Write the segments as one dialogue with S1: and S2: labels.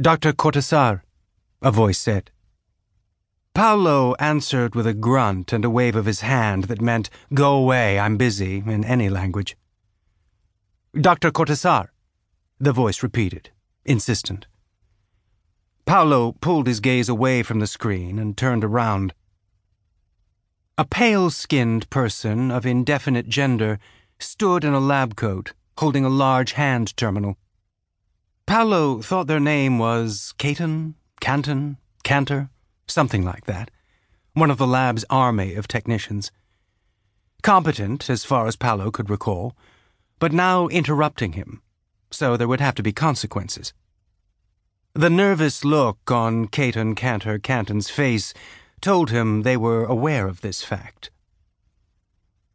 S1: Dr. Cortazar, a voice said. Paolo answered with a grunt and a wave of his hand that meant, Go away, I'm busy, in any language. Dr. Cortazar, the voice repeated, insistent. Paolo pulled his gaze away from the screen and turned around. A pale skinned person of indefinite gender stood in a lab coat, holding a large hand terminal. Paolo thought their name was Caton, Canton, Cantor, something like that. One of the lab's army of technicians. Competent, as far as Paolo could recall, but now interrupting him, so there would have to be consequences. The nervous look on Caton Cantor Canton's face told him they were aware of this fact.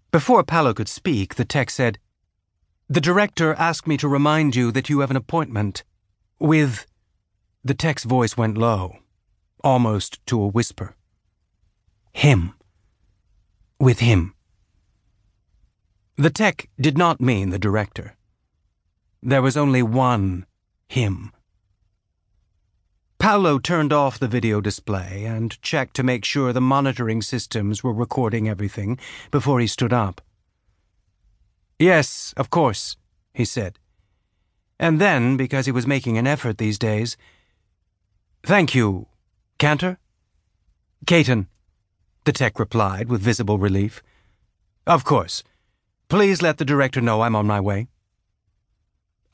S1: Before Paolo could speak, the tech said, the director asked me to remind you that you have an appointment with. The tech's voice went low, almost to a whisper. Him. With him. The tech did not mean the director. There was only one him. Paolo turned off the video display and checked to make sure the monitoring systems were recording everything before he stood up. Yes, of course, he said. And then, because he was making an effort these days, Thank you, Cantor? Caton, the tech replied with visible relief. Of course. Please let the director know I'm on my way.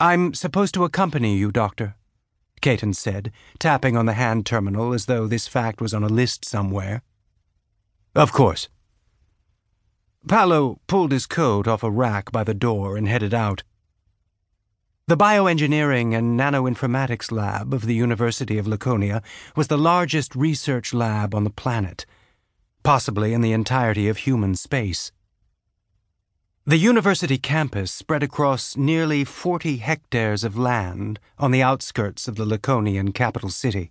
S1: I'm supposed to accompany you, Doctor, Caton said, tapping on the hand terminal as though this fact was on a list somewhere. Of course. Paolo pulled his coat off a rack by the door and headed out. The bioengineering and nanoinformatics lab of the University of Laconia was the largest research lab on the planet, possibly in the entirety of human space. The university campus spread across nearly 40 hectares of land on the outskirts of the Laconian capital city.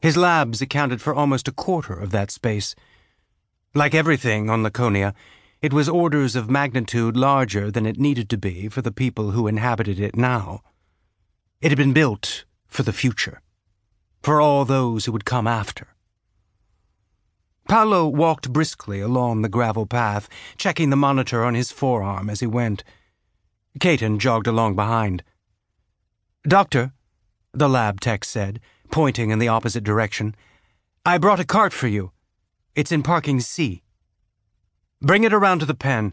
S1: His labs accounted for almost a quarter of that space like everything on Laconia, it was orders of magnitude larger than it needed to be for the people who inhabited it now. It had been built for the future, for all those who would come after. Paolo walked briskly along the gravel path, checking the monitor on his forearm as he went. Caton jogged along behind. Doctor, the lab tech said, pointing in the opposite direction, I brought a cart for you. It's in parking C. Bring it around to the pen.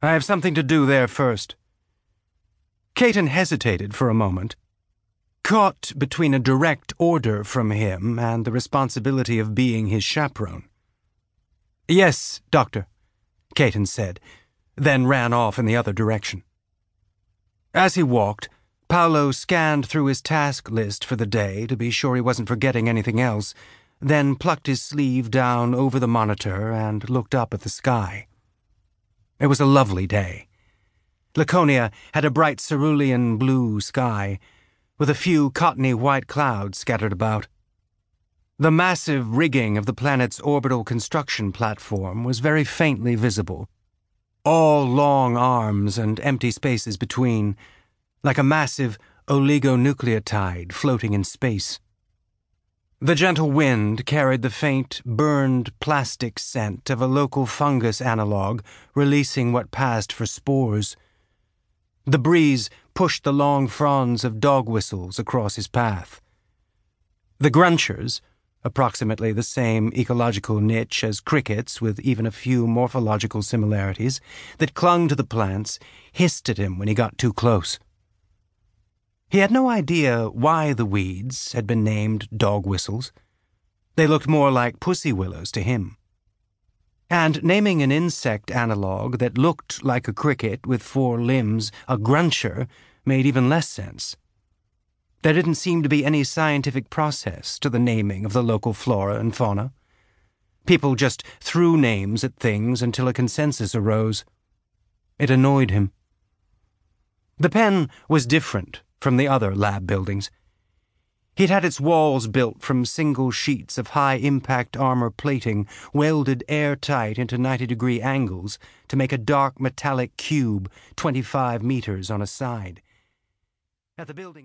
S1: I have something to do there first. Caton hesitated for a moment, caught between a direct order from him and the responsibility of being his chaperone. Yes, Doctor, Caton said, then ran off in the other direction. As he walked, Paolo scanned through his task list for the day to be sure he wasn't forgetting anything else then plucked his sleeve down over the monitor and looked up at the sky. It was a lovely day. Laconia had a bright cerulean blue sky, with a few cottony white clouds scattered about. The massive rigging of the planet's orbital construction platform was very faintly visible, all long arms and empty spaces between, like a massive oligonucleotide floating in space. The gentle wind carried the faint, burned plastic scent of a local fungus analog, releasing what passed for spores. The breeze pushed the long fronds of dog whistles across his path. The grunchers, approximately the same ecological niche as crickets with even a few morphological similarities, that clung to the plants, hissed at him when he got too close. He had no idea why the weeds had been named dog whistles. They looked more like pussy willows to him. And naming an insect analog that looked like a cricket with four limbs a gruncher made even less sense. There didn't seem to be any scientific process to the naming of the local flora and fauna. People just threw names at things until a consensus arose. It annoyed him. The pen was different from the other lab buildings. He'd had its walls built from single sheets of high impact armor plating welded airtight into 90 degree angles to make a dark metallic cube 25 meters on a side. At the building's